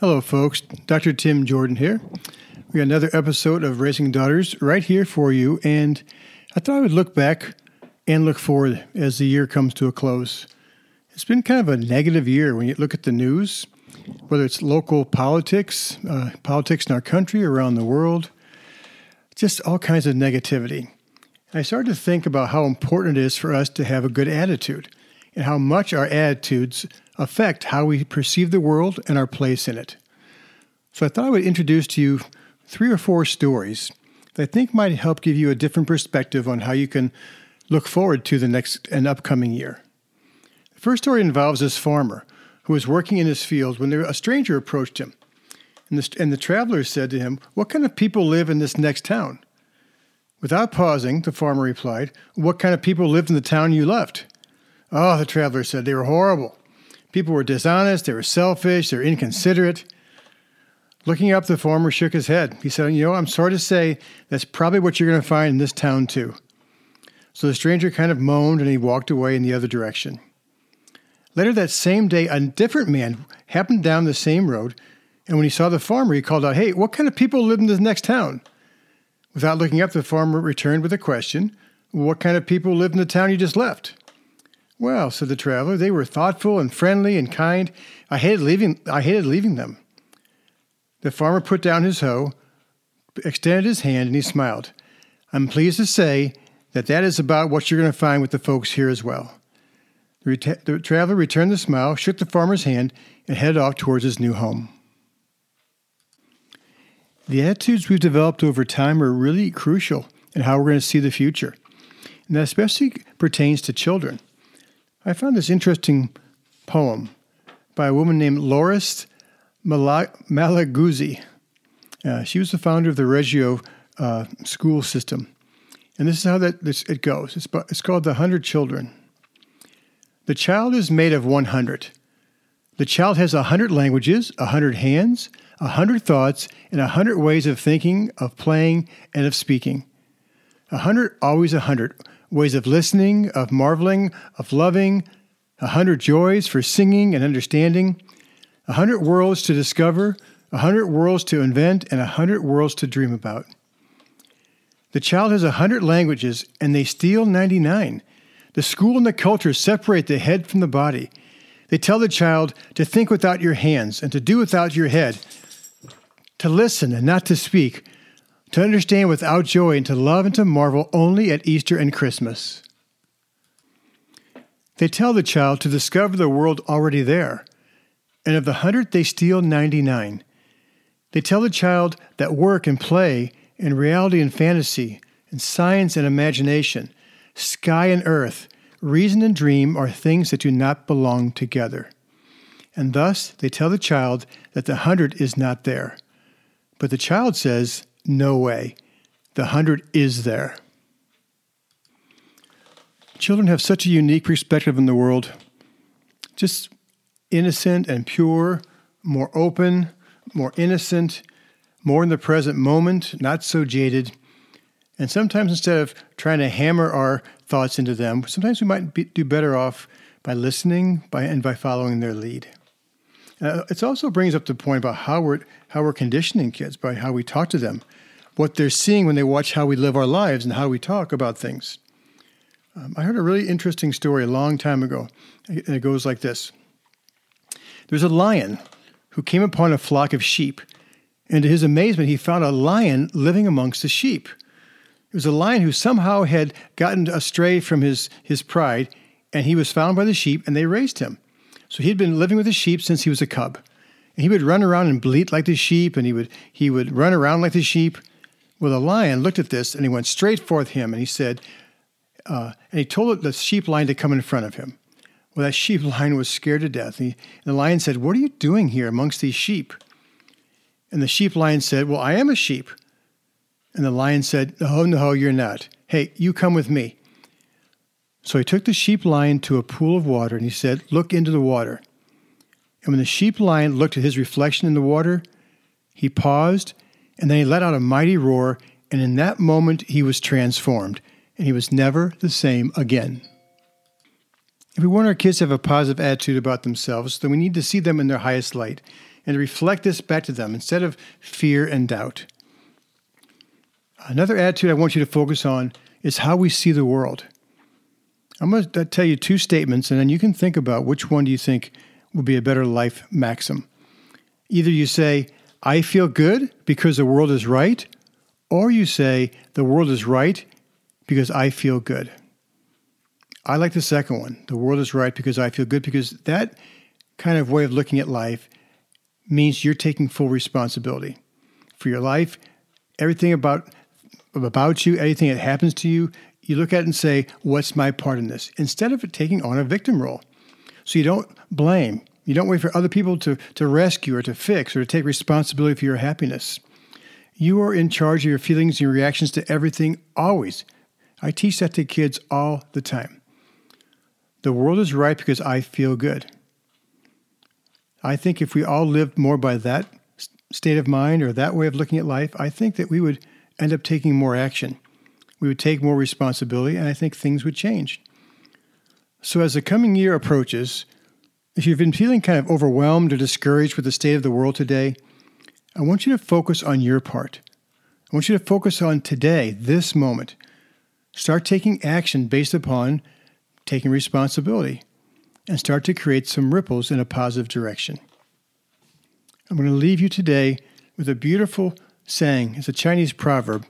Hello, folks. Dr. Tim Jordan here. We got another episode of Raising Daughters right here for you. And I thought I would look back and look forward as the year comes to a close. It's been kind of a negative year when you look at the news, whether it's local politics, uh, politics in our country, around the world, just all kinds of negativity. I started to think about how important it is for us to have a good attitude and how much our attitudes affect how we perceive the world and our place in it. So I thought I would introduce to you three or four stories that I think might help give you a different perspective on how you can look forward to the next and upcoming year. The first story involves this farmer who was working in his field when there, a stranger approached him. And the, and the traveler said to him, What kind of people live in this next town? Without pausing, the farmer replied, What kind of people lived in the town you left? Oh, the traveler said, They were horrible. People were dishonest, they were selfish, they were inconsiderate. Looking up, the farmer shook his head. He said, You know, I'm sorry to say that's probably what you're going to find in this town, too. So the stranger kind of moaned and he walked away in the other direction. Later that same day, a different man happened down the same road, and when he saw the farmer, he called out, Hey, what kind of people live in this next town? Without looking up, the farmer returned with a question What kind of people live in the town you just left? Well, said the traveler, they were thoughtful and friendly and kind. I hated leaving, I hated leaving them. The farmer put down his hoe, extended his hand, and he smiled. I'm pleased to say that that is about what you're going to find with the folks here as well. The, the traveler returned the smile, shook the farmer's hand, and headed off towards his new home. The attitudes we've developed over time are really crucial in how we're going to see the future, and that especially pertains to children. I found this interesting poem by a woman named Loris Malaguzzi. Uh, she was the founder of the Reggio uh, school system. And this is how that this, it goes. It's, it's called The Hundred Children. The child is made of 100. The child has a 100 languages, a 100 hands, a 100 thoughts, and a 100 ways of thinking, of playing, and of speaking. A 100, always a 100 ways of listening, of marveling, of loving, a 100 joys for singing and understanding, a 100 worlds to discover, a 100 worlds to invent, and a 100 worlds to dream about. The child has a 100 languages, and they steal 99. The school and the culture separate the head from the body. They tell the child to think without your hands and to do without your head, to listen and not to speak, to understand without joy, and to love and to marvel only at Easter and Christmas. They tell the child to discover the world already there, and of the hundred they steal 99. They tell the child that work and play, and reality and fantasy, and science and imagination, sky and earth, reason and dream are things that do not belong together. And thus they tell the child that the hundred is not there. But the child says, No way. The hundred is there. Children have such a unique perspective in the world. Just innocent and pure, more open, more innocent, more in the present moment, not so jaded. And sometimes instead of trying to hammer our thoughts into them, sometimes we might be, do better off by listening by, and by following their lead. Uh, it also brings up the point about how we're, how we're conditioning kids by how we talk to them, what they're seeing when they watch how we live our lives and how we talk about things. Um, I heard a really interesting story a long time ago, and it goes like this There's a lion who came upon a flock of sheep and to his amazement, he found a lion living amongst the sheep. It was a lion who somehow had gotten astray from his, his pride, and he was found by the sheep, and they raised him. So he'd been living with the sheep since he was a cub. And he would run around and bleat like the sheep, and he would, he would run around like the sheep. Well, the lion looked at this, and he went straight forth him, and he said, uh, and he told the sheep lion to come in front of him. Well, that sheep lion was scared to death. And, he, and the lion said, What are you doing here amongst these sheep? And the sheep lion said, Well, I am a sheep. And the lion said, No, no, you're not. Hey, you come with me. So he took the sheep lion to a pool of water and he said, Look into the water. And when the sheep lion looked at his reflection in the water, he paused and then he let out a mighty roar. And in that moment, he was transformed and he was never the same again. If we want our kids to have a positive attitude about themselves, then we need to see them in their highest light and reflect this back to them instead of fear and doubt. Another attitude I want you to focus on is how we see the world. I'm going to uh, tell you two statements, and then you can think about which one do you think would be a better life maxim. Either you say, I feel good because the world is right, or you say, the world is right because I feel good. I like the second one. The world is right because I feel good, because that kind of way of looking at life means you're taking full responsibility for your life, everything about about you, anything that happens to you, you look at it and say, What's my part in this? Instead of taking on a victim role. So you don't blame. You don't wait for other people to, to rescue or to fix or to take responsibility for your happiness. You are in charge of your feelings and your reactions to everything always. I teach that to kids all the time. The world is right because I feel good. I think if we all lived more by that state of mind or that way of looking at life, I think that we would end up taking more action. We would take more responsibility, and I think things would change. So, as the coming year approaches, if you've been feeling kind of overwhelmed or discouraged with the state of the world today, I want you to focus on your part. I want you to focus on today, this moment. Start taking action based upon taking responsibility and start to create some ripples in a positive direction. I'm going to leave you today with a beautiful saying. It's a Chinese proverb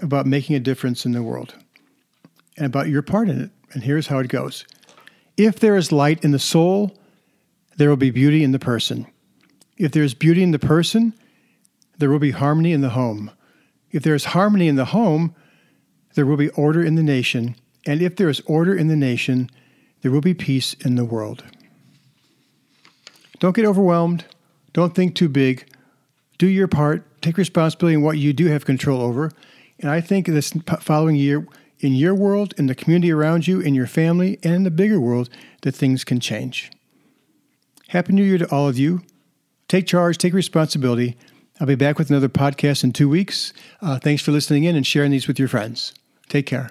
about making a difference in the world and about your part in it. And here's how it goes If there is light in the soul, there will be beauty in the person. If there is beauty in the person, there will be harmony in the home. If there is harmony in the home, there will be order in the nation. And if there is order in the nation, there will be peace in the world. Don't get overwhelmed. Don't think too big. Do your part. Take responsibility in what you do have control over. And I think this following year, in your world, in the community around you, in your family, and in the bigger world, that things can change. Happy New Year to all of you. Take charge, take responsibility. I'll be back with another podcast in two weeks. Uh, thanks for listening in and sharing these with your friends. Take care.